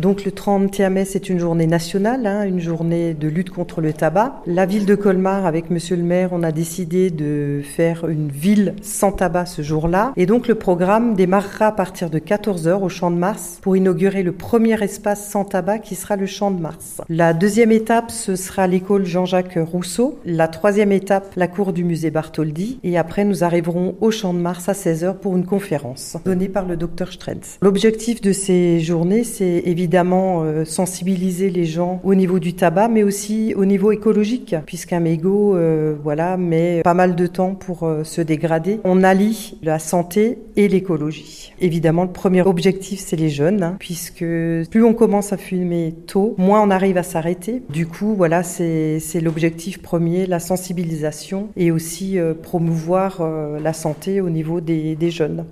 Donc le 30e mai, c'est une journée nationale, hein, une journée de lutte contre le tabac. La ville de Colmar, avec Monsieur le maire, on a décidé de faire une ville sans tabac ce jour-là. Et donc le programme démarrera à partir de 14h au Champ de Mars pour inaugurer le premier espace sans tabac qui sera le Champ de Mars. La deuxième étape, ce sera l'école Jean-Jacques Rousseau. La troisième étape, la cour du musée Bartholdi. Et après, nous arriverons au Champ de Mars à 16h pour une conférence donnée par le docteur Strenz. L'objectif de ces journées, c'est évidemment évidemment euh, sensibiliser les gens au niveau du tabac, mais aussi au niveau écologique, puisqu'un mégot, euh, voilà, met pas mal de temps pour euh, se dégrader. On allie la santé et l'écologie. Évidemment, le premier objectif, c'est les jeunes, hein, puisque plus on commence à fumer tôt, moins on arrive à s'arrêter. Du coup, voilà, c'est l'objectif premier, la sensibilisation et aussi promouvoir la santé au niveau des, des jeunes.